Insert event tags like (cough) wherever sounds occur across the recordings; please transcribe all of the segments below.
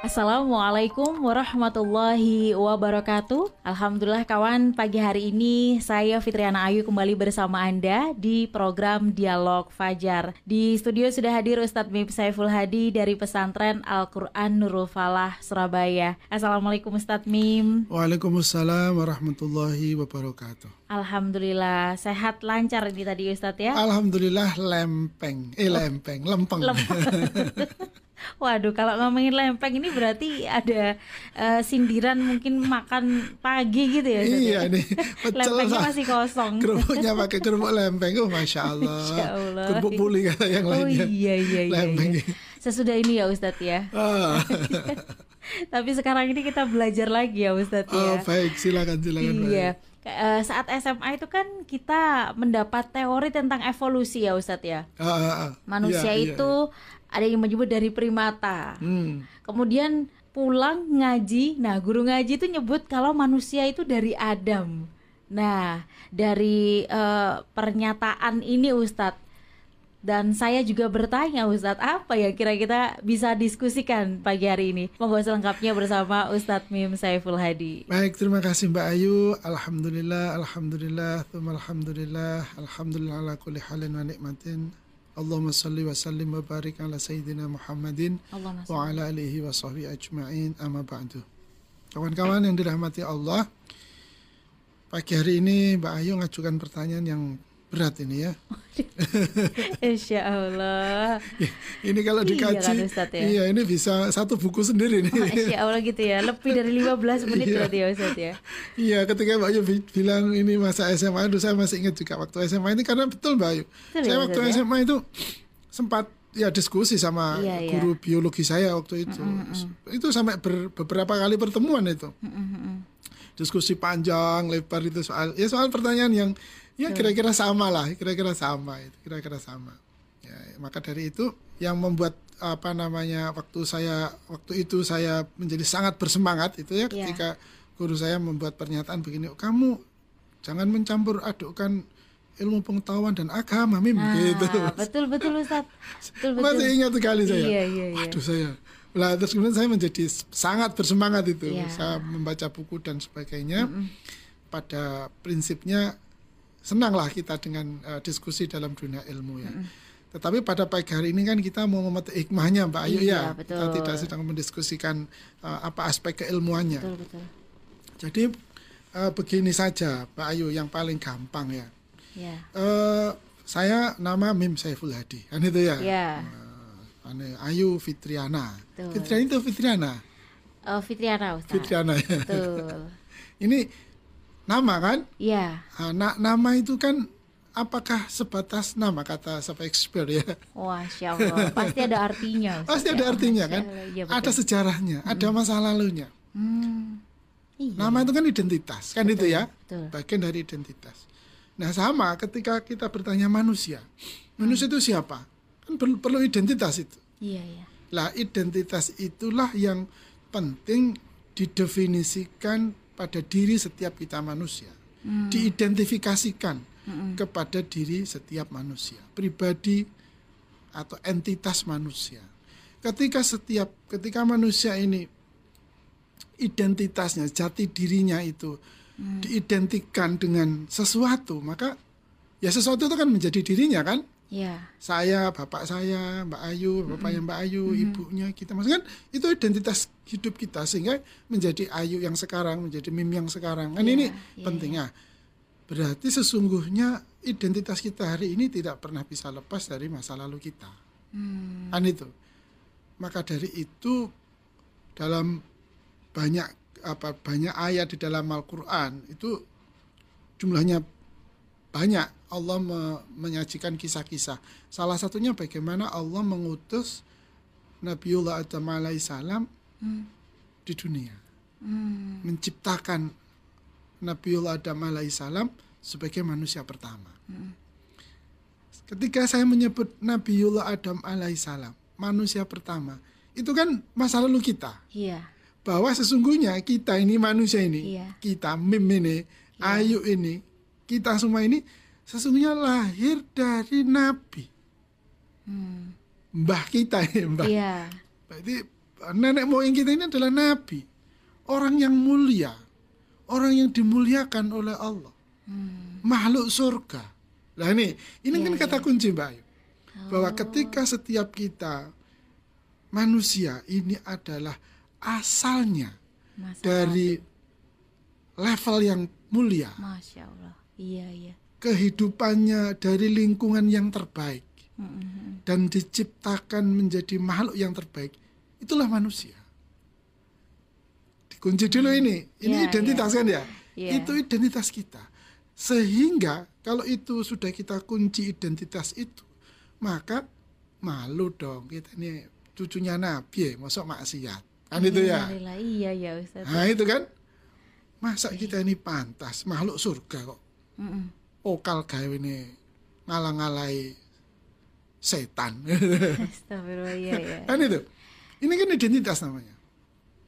Assalamualaikum warahmatullahi wabarakatuh. Alhamdulillah kawan pagi hari ini saya Fitriana Ayu kembali bersama Anda di program Dialog Fajar. Di studio sudah hadir Ustadz Mib Saiful Hadi dari pesantren Al-Quran Nurul Falah Surabaya. Assalamualaikum Ustadz Mim. Waalaikumsalam warahmatullahi wabarakatuh. Alhamdulillah sehat lancar ini tadi Ustadz ya? Alhamdulillah lempeng. Eh lempeng, lempeng, lempeng. (laughs) Waduh, kalau ngomongin lempeng ini berarti ada uh, sindiran mungkin makan pagi gitu ya? Iya ya? nih, (laughs) lempengnya masih kosong. Kerupuknya pakai kerupuk lempeng, oh masya (laughs) Allah. Masya Allah. Kerupuk puli kata yang oh, lainnya. Oh iya iya iya. Lempeng. Iya. Sesudah ini ya Ustadz ya. Oh. (laughs) Tapi sekarang ini kita belajar lagi ya Ustadz ya. Oh baik, silakan silakan. Iya. Uh, saat SMA itu kan kita mendapat teori tentang evolusi ya Ustadz ya. Uh, uh, uh. Manusia iya, itu iya ada yang menyebut dari primata. Hmm. Kemudian pulang ngaji, nah guru ngaji itu nyebut kalau manusia itu dari Adam. Nah, dari uh, pernyataan ini Ustadz, dan saya juga bertanya Ustadz, apa ya kira-kira bisa diskusikan pagi hari ini? Monggo selengkapnya bersama Ustadz Mim Saiful Hadi. Baik, terima kasih Mbak Ayu. Alhamdulillah, alhamdulillah, alhamdulillah, alhamdulillah ala kulli halin wa nikmatin. Allahumma salli wa sallim wa barik ala Sayyidina Muhammadin wa ala alihi wa sahbihi ajma'in amma ba'du. Kawan-kawan yang dirahmati Allah, pagi hari ini Mbak Ayu ngajukan pertanyaan yang berat ini ya. (laughs) Insya Allah. ini kalau dikaji, iya, kan, Ustaz, ya? iya ini bisa satu buku sendiri nih. (laughs) Insya Allah gitu ya, lebih dari 15 menit iya. berarti ya Ustaz ya. Iya, ketika Mbak Ayu bilang ini masa SMA, aduh saya masih ingat juga waktu SMA ini karena betul Mbak Ayu. Betul, saya ya, waktu ya? SMA itu sempat ya diskusi sama iya, iya. guru biologi saya waktu itu. Mm -hmm. Itu sampai ber, beberapa kali pertemuan itu. Mm -hmm. Diskusi panjang, lebar itu soal ya soal pertanyaan yang Ya kira-kira sama lah, kira-kira sama itu, kira-kira sama. Ya, maka dari itu yang membuat apa namanya waktu saya waktu itu saya menjadi sangat bersemangat itu ya, ya. ketika guru saya membuat pernyataan begini, kamu jangan mencampur adukkan ilmu pengetahuan dan agama mim nah, gitu. Betul betul Ustaz. Betul, betul. Masih ingat sekali saya. Iya, iya, iya. Waduh saya. Lah terus kemudian saya menjadi sangat bersemangat itu. Iya. Saya membaca buku dan sebagainya. Mm -mm. Pada prinsipnya senanglah kita dengan uh, diskusi dalam dunia ilmu ya. Mm -hmm. Tetapi pada pagi hari ini kan kita mau memetik hikmahnya Mbak Ayu iya, ya. Betul. Kita tidak sedang mendiskusikan uh, apa aspek keilmuannya. Betul, betul. Jadi uh, begini saja Mbak Ayu yang paling gampang ya. Yeah. Uh, saya nama Mim Saiful Hadi, kan itu ya. Yeah. Uh, Ayu Fitriana. Betul. Fitriana itu Fitriana. Oh, Fitriana Ustaz. Fitriana ya. Betul. (laughs) ini nama kan? Iya. Nah, nama itu kan apakah sebatas nama kata sampai expert ya? Wah, Allah. (laughs) Pasti ada artinya. Pasti ada artinya kan? Ya, ada sejarahnya, hmm. ada masa lalunya. Hmm. Iya. Nama itu kan identitas, kan betul, itu ya? Betul. Bagian dari identitas. Nah, sama ketika kita bertanya manusia. Manusia hmm. itu siapa? Kan perlu, perlu identitas itu. Iya, iya. Lah, identitas itulah yang penting didefinisikan pada diri setiap kita manusia. Hmm. Diidentifikasikan hmm. kepada diri setiap manusia, pribadi atau entitas manusia. Ketika setiap ketika manusia ini identitasnya, jati dirinya itu hmm. diidentikan dengan sesuatu, maka ya sesuatu itu kan menjadi dirinya kan? Yeah. Saya, bapak saya, Mbak Ayu, bapaknya Mbak Ayu, mm -hmm. ibunya kita. Maksudnya kan itu identitas hidup kita sehingga menjadi Ayu yang sekarang, menjadi Mim yang sekarang. Kan yeah, ini yeah. pentingnya. Berarti sesungguhnya identitas kita hari ini tidak pernah bisa lepas dari masa lalu kita. Mm. Kan itu. Maka dari itu dalam banyak apa banyak ayat di dalam Al-Qur'an itu jumlahnya banyak Allah me menyajikan kisah-kisah. Salah satunya bagaimana Allah mengutus Nabiullah Adam alaihissalam hmm. di dunia. Hmm. Menciptakan Nabiullah Adam alaihissalam sebagai manusia pertama. Hmm. Ketika saya menyebut Nabiullah Adam alaihissalam, manusia pertama, itu kan masa lalu kita. Iya. bahwa sesungguhnya kita ini manusia ini, iya. kita mim ini, iya. ayu ini, kita semua ini sesungguhnya lahir dari nabi. Hmm. Mbah kita ya, mbah. Iya. Berarti nenek moyang kita ini adalah nabi. Orang yang mulia. Orang yang dimuliakan oleh Allah. Hmm. Makhluk surga. Nah ini, ini iya, kan kata iya. kunci Mbak Ayu. Bahwa oh. ketika setiap kita manusia ini adalah asalnya Masa dari level yang mulia. Masya Allah. Iya, iya. Kehidupannya dari lingkungan yang terbaik. Mm-hmm. Dan diciptakan menjadi makhluk yang terbaik. Itulah manusia. Dikunci dulu ini. Ini yeah, identitas yeah. kan ya? Yeah. Itu identitas kita. Sehingga kalau itu sudah kita kunci identitas itu, maka malu dong kita ini cucunya Nabi masuk maksiat Kan itu ya. Iya ya Ustaz. Nah itu kan. Masa kita ini pantas makhluk surga kok. Mm -mm. Okal gawe ini ngalang-ngalai setan. Astagfirullah iya ya. Kan itu. Ini kan identitas namanya.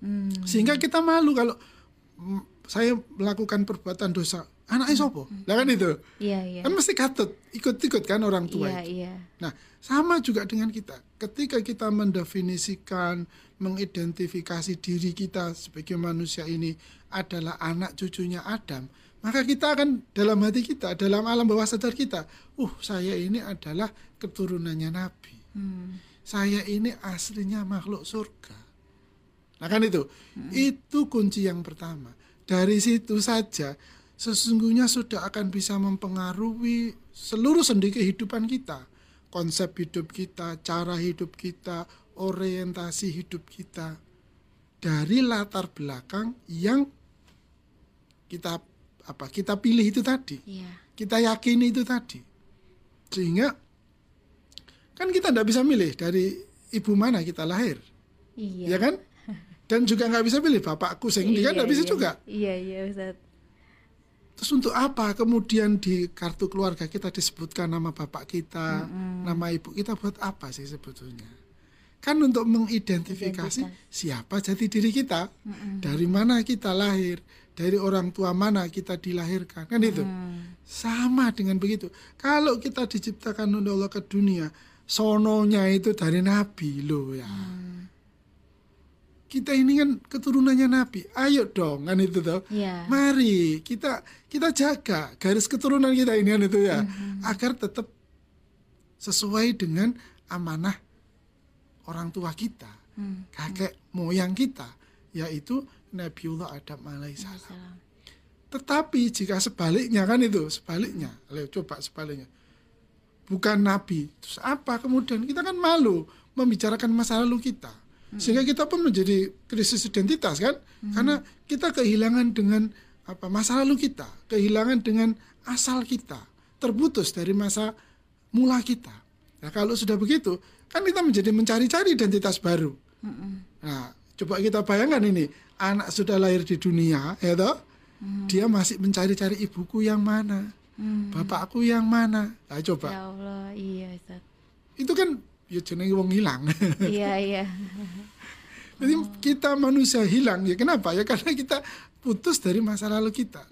Hmm. Sehingga kita malu kalau saya melakukan perbuatan dosa anaknya sopo hmm. lah kan itu iya, iya. kan mesti katut ikut-ikut kan orang tua iya, itu iya. nah sama juga dengan kita ketika kita mendefinisikan mengidentifikasi diri kita sebagai manusia ini adalah anak cucunya Adam maka kita akan dalam hati kita dalam alam bawah sadar kita uh saya ini adalah keturunannya Nabi hmm. saya ini aslinya makhluk surga nah kan itu hmm. itu kunci yang pertama dari situ saja sesungguhnya sudah akan bisa mempengaruhi seluruh sendi kehidupan kita. Konsep hidup kita, cara hidup kita, orientasi hidup kita dari latar belakang yang kita apa kita pilih itu tadi. Yeah. Kita yakini itu tadi. Sehingga kan kita tidak bisa milih dari ibu mana kita lahir. Iya. Ya kan? Dan juga nggak bisa pilih bapakku sehingga iya, kan nggak bisa iya. juga. Iya, iya, Ustaz. Terus untuk apa kemudian di kartu keluarga kita disebutkan nama bapak kita, mm-hmm. nama ibu kita buat apa sih sebetulnya? Kan untuk mengidentifikasi Identitas. siapa jati diri kita, mm-hmm. dari mana kita lahir, dari orang tua mana kita dilahirkan, kan itu. Mm. Sama dengan begitu. Kalau kita diciptakan oleh Allah ke dunia, sononya itu dari nabi loh ya. Mm kita ini kan keturunannya Nabi. Ayo dong kan itu tuh. Yeah. Mari kita kita jaga garis keturunan kita ini kan itu ya, mm-hmm. agar tetap sesuai dengan amanah orang tua kita, mm-hmm. kakek moyang kita, yaitu Nabiullah Adam alaihissalam. Tetapi jika sebaliknya kan itu sebaliknya, ayo coba sebaliknya, bukan Nabi, terus apa kemudian? Kita kan malu membicarakan masa lalu kita. Sehingga kita pun menjadi krisis identitas kan? Hmm. karena kita kehilangan dengan apa masa lalu kita. Kehilangan dengan asal kita. Terputus dari masa mula kita. Nah kalau sudah begitu kan kita menjadi mencari-cari identitas baru. Hmm. nah coba kita bayangkan ini anak sudah lahir di dunia ya toh hmm. dia masih mencari-cari ibuku yang mana hmm. bapakku yang mana nah, coba ya Allah iya Ustaz. itu kan ya jenenge wong hilang. (laughs) Iya, iya. Jadi oh. kita manusia hilang ya kenapa? Ya karena kita putus dari masa lalu kita,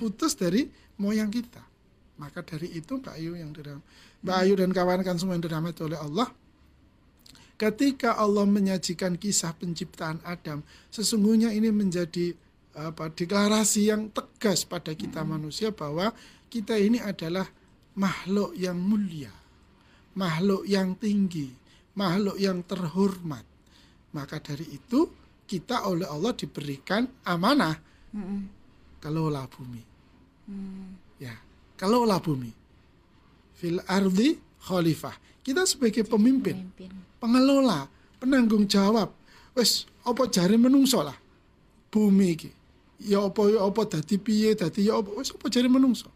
putus dari moyang kita. Maka dari itu Mbak Ayu yang dirahmati, Mbak Ayu dan kawan-kawan semua yang dirahmati oleh Allah, ketika Allah menyajikan kisah penciptaan Adam, sesungguhnya ini menjadi apa deklarasi yang tegas pada kita hmm. manusia bahwa kita ini adalah makhluk yang mulia makhluk yang tinggi, makhluk yang terhormat. Maka dari itu kita oleh Allah diberikan amanah mm kelola bumi. Mm. Ya, kelola bumi. Fil ardi khalifah. Kita sebagai pemimpin, pengelola, penanggung jawab. Wes apa jari menungso lah bumi iki. Ya apa ya apa dadi piye dadi ya apa wes apa jari menungso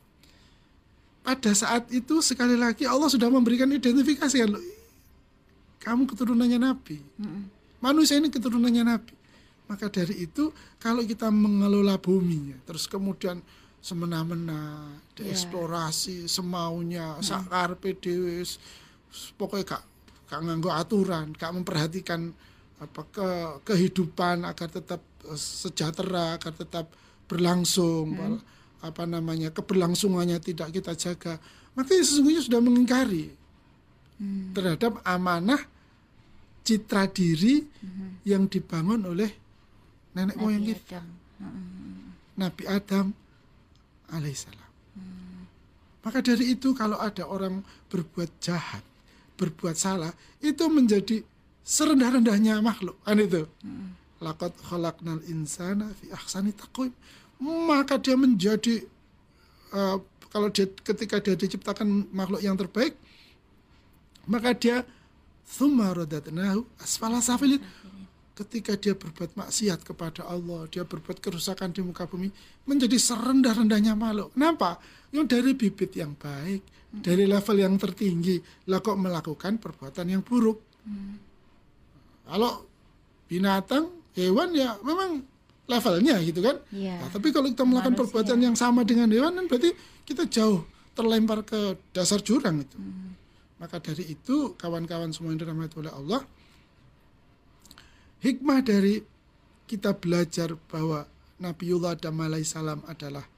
pada saat itu sekali lagi Allah sudah memberikan identifikasi kan kamu keturunannya Nabi manusia ini keturunannya Nabi maka dari itu kalau kita mengelola buminya terus kemudian semena-mena dieksplorasi yeah. semaunya mm. sakar PDW pokoknya gak gak nganggo aturan gak memperhatikan apa ke kehidupan agar tetap uh, sejahtera agar tetap berlangsung hmm. apa namanya keberlangsungannya tidak kita jaga maka sesungguhnya sudah mengingkari hmm. terhadap amanah citra diri hmm. yang dibangun oleh nenek moyang kita Hmm. Nabi Adam alaihissalam hmm. maka dari itu kalau ada orang berbuat jahat berbuat salah itu menjadi serendah-rendahnya makhluk kan itu? Lakot khalaqnal insana fi ahsani taqwim. Maka dia menjadi uh, kalau dia ketika dia diciptakan makhluk yang terbaik maka dia radatnahu asfala safilin ketika dia berbuat maksiat kepada Allah, dia berbuat kerusakan di muka bumi, menjadi serendah-rendahnya makhluk. Kenapa? Yang dari bibit yang baik, hmm. dari level yang tertinggi, lah kok melakukan perbuatan yang buruk. Hmm. Kalau binatang, hewan ya memang levelnya gitu kan. Yeah. Nah, tapi kalau kita melakukan Manusia. perbuatan yang sama dengan hewan, kan berarti kita jauh terlempar ke dasar jurang itu. Hmm. Maka dari itu kawan-kawan semua yang dirahmati oleh Allah, hikmah dari kita belajar bahwa Nabiullah Adam salam adalah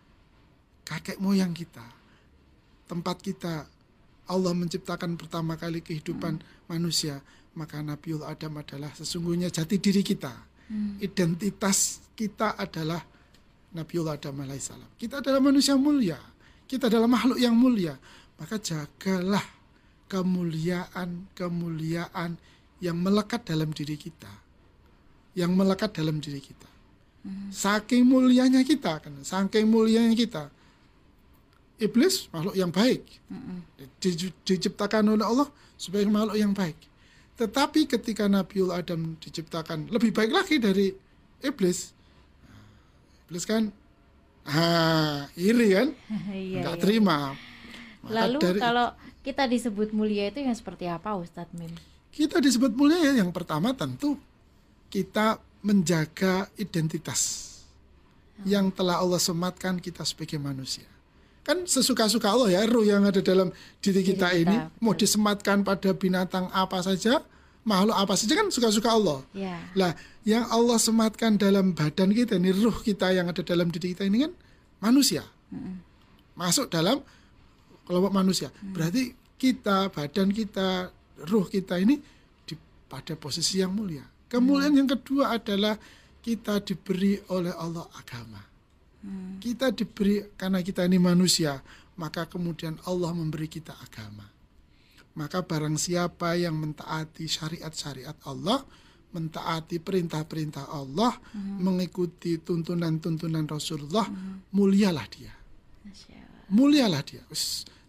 kakek moyang kita. Tempat kita Allah menciptakan pertama kali kehidupan hmm. manusia, maka Nabiullah Adam adalah sesungguhnya jati diri kita. Hmm. Identitas kita adalah Nabiullah Adam salam. Kita adalah manusia mulia. Kita adalah makhluk yang mulia. Maka jagalah kemuliaan-kemuliaan yang melekat dalam diri kita yang melekat dalam diri kita. Hmm. Saking mulianya kita kan, saking mulianya kita. Iblis makhluk yang baik. Hmm. Di, diciptakan oleh Allah sebagai makhluk yang baik. Tetapi ketika Nabiul Adam diciptakan lebih baik lagi dari iblis. Iblis kan ah, iri kan? (laughs) iya, iya. terima. Maka Lalu dari, kalau kita disebut mulia itu yang seperti apa Ustadz Mim? Kita disebut mulia ya yang pertama tentu kita menjaga identitas yang telah Allah sematkan kita sebagai manusia. Kan sesuka-suka Allah ya, ruh yang ada dalam diri kita, diri kita ini betul. mau disematkan pada binatang apa saja, makhluk apa saja kan suka-suka Allah. Ya. Lah, yang Allah sematkan dalam badan kita ini, ruh kita yang ada dalam diri kita ini kan manusia. Mm Masuk dalam kelompok manusia. Mm. Berarti kita, badan kita, ruh kita ini di, pada posisi yang mulia. Kemuliaan hmm. yang kedua adalah kita diberi oleh Allah agama. Hmm. Kita diberi karena kita ini manusia, maka kemudian Allah memberi kita agama. Maka barang siapa yang mentaati syariat-syariat Allah, mentaati perintah-perintah Allah, hmm. mengikuti tuntunan-tuntunan Rasulullah, hmm. mulialah dia. Mulialah dia.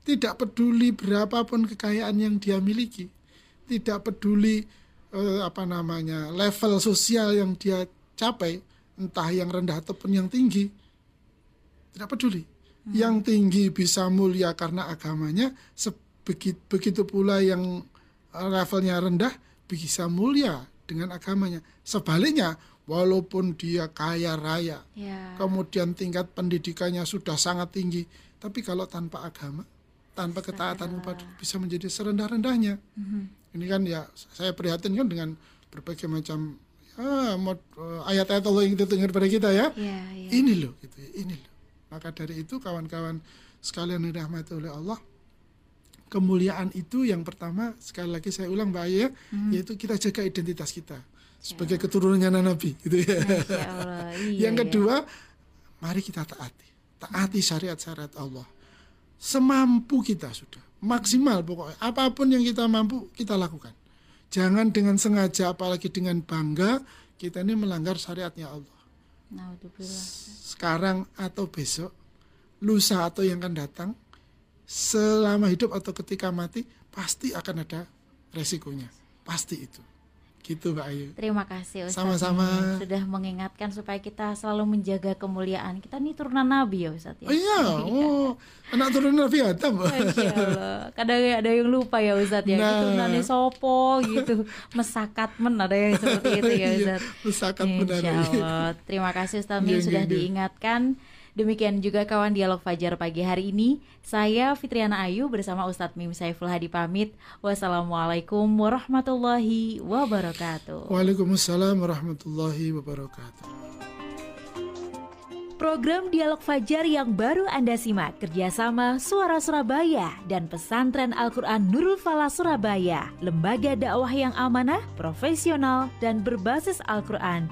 Tidak peduli berapapun kekayaan yang dia miliki, tidak peduli eh, apa namanya level sosial yang dia capai entah yang rendah ataupun yang tinggi tidak peduli hmm. yang tinggi bisa mulia karena agamanya sebegitu begitu pula yang levelnya rendah bisa mulia dengan agamanya sebaliknya walaupun dia kaya raya ya. kemudian tingkat pendidikannya sudah sangat tinggi tapi kalau tanpa agama tanpa ketaatan kepada bisa menjadi serendah-rendahnya. Mm-hmm. Ini kan ya saya prihatin kan dengan berbagai macam ya, mod, uh, ayat-ayat Allah yang kita dengar pada kita ya. Yeah, yeah. Ini loh gitu ya, ini loh. Maka dari itu kawan-kawan sekalian yang dirahmati oleh Allah, kemuliaan itu yang pertama sekali lagi saya ulang Mbak Ayah, mm-hmm. yaitu kita jaga identitas kita sebagai ya. keturunannya Nabi gitu ya. Allah, (laughs) iya, yang kedua, ya. mari kita taati. Taati syariat-syariat Allah semampu kita sudah maksimal pokoknya. Apa pun yang kita mampu kita lakukan. Jangan dengan sengaja apalagi dengan bangga kita ini melanggar syariatnya Allah. Sekarang atau besok lusa atau yang akan datang selama hidup atau ketika mati pasti akan ada resikonya. Pasti itu Gitu Mbak Ayu. Terima kasih Ustaz. Sama-sama. Sudah mengingatkan supaya kita selalu menjaga kemuliaan. Kita nih turunan Nabi ya Ustaz ya. Oh iya, (laughs) oh anak turunan Nabi Adam. Masya Allah. Kadang ada yang lupa ya Ustaz ya. Nah. Turunannya sopo gitu. Mesakat men ada yang seperti itu ya (laughs) iya, Ustaz. Mesakat men. Insya Allah. Terima kasih Ustaz yang sudah diingatkan Demikian juga kawan dialog Fajar pagi hari ini. Saya Fitriana Ayu bersama Ustadz Mim Saiful Hadi pamit. Wassalamualaikum warahmatullahi wabarakatuh. Waalaikumsalam warahmatullahi wabarakatuh. Program Dialog Fajar yang baru Anda simak kerjasama Suara Surabaya dan Pesantren Al-Quran Nurul Falah Surabaya, lembaga dakwah yang amanah, profesional, dan berbasis Al-Quran.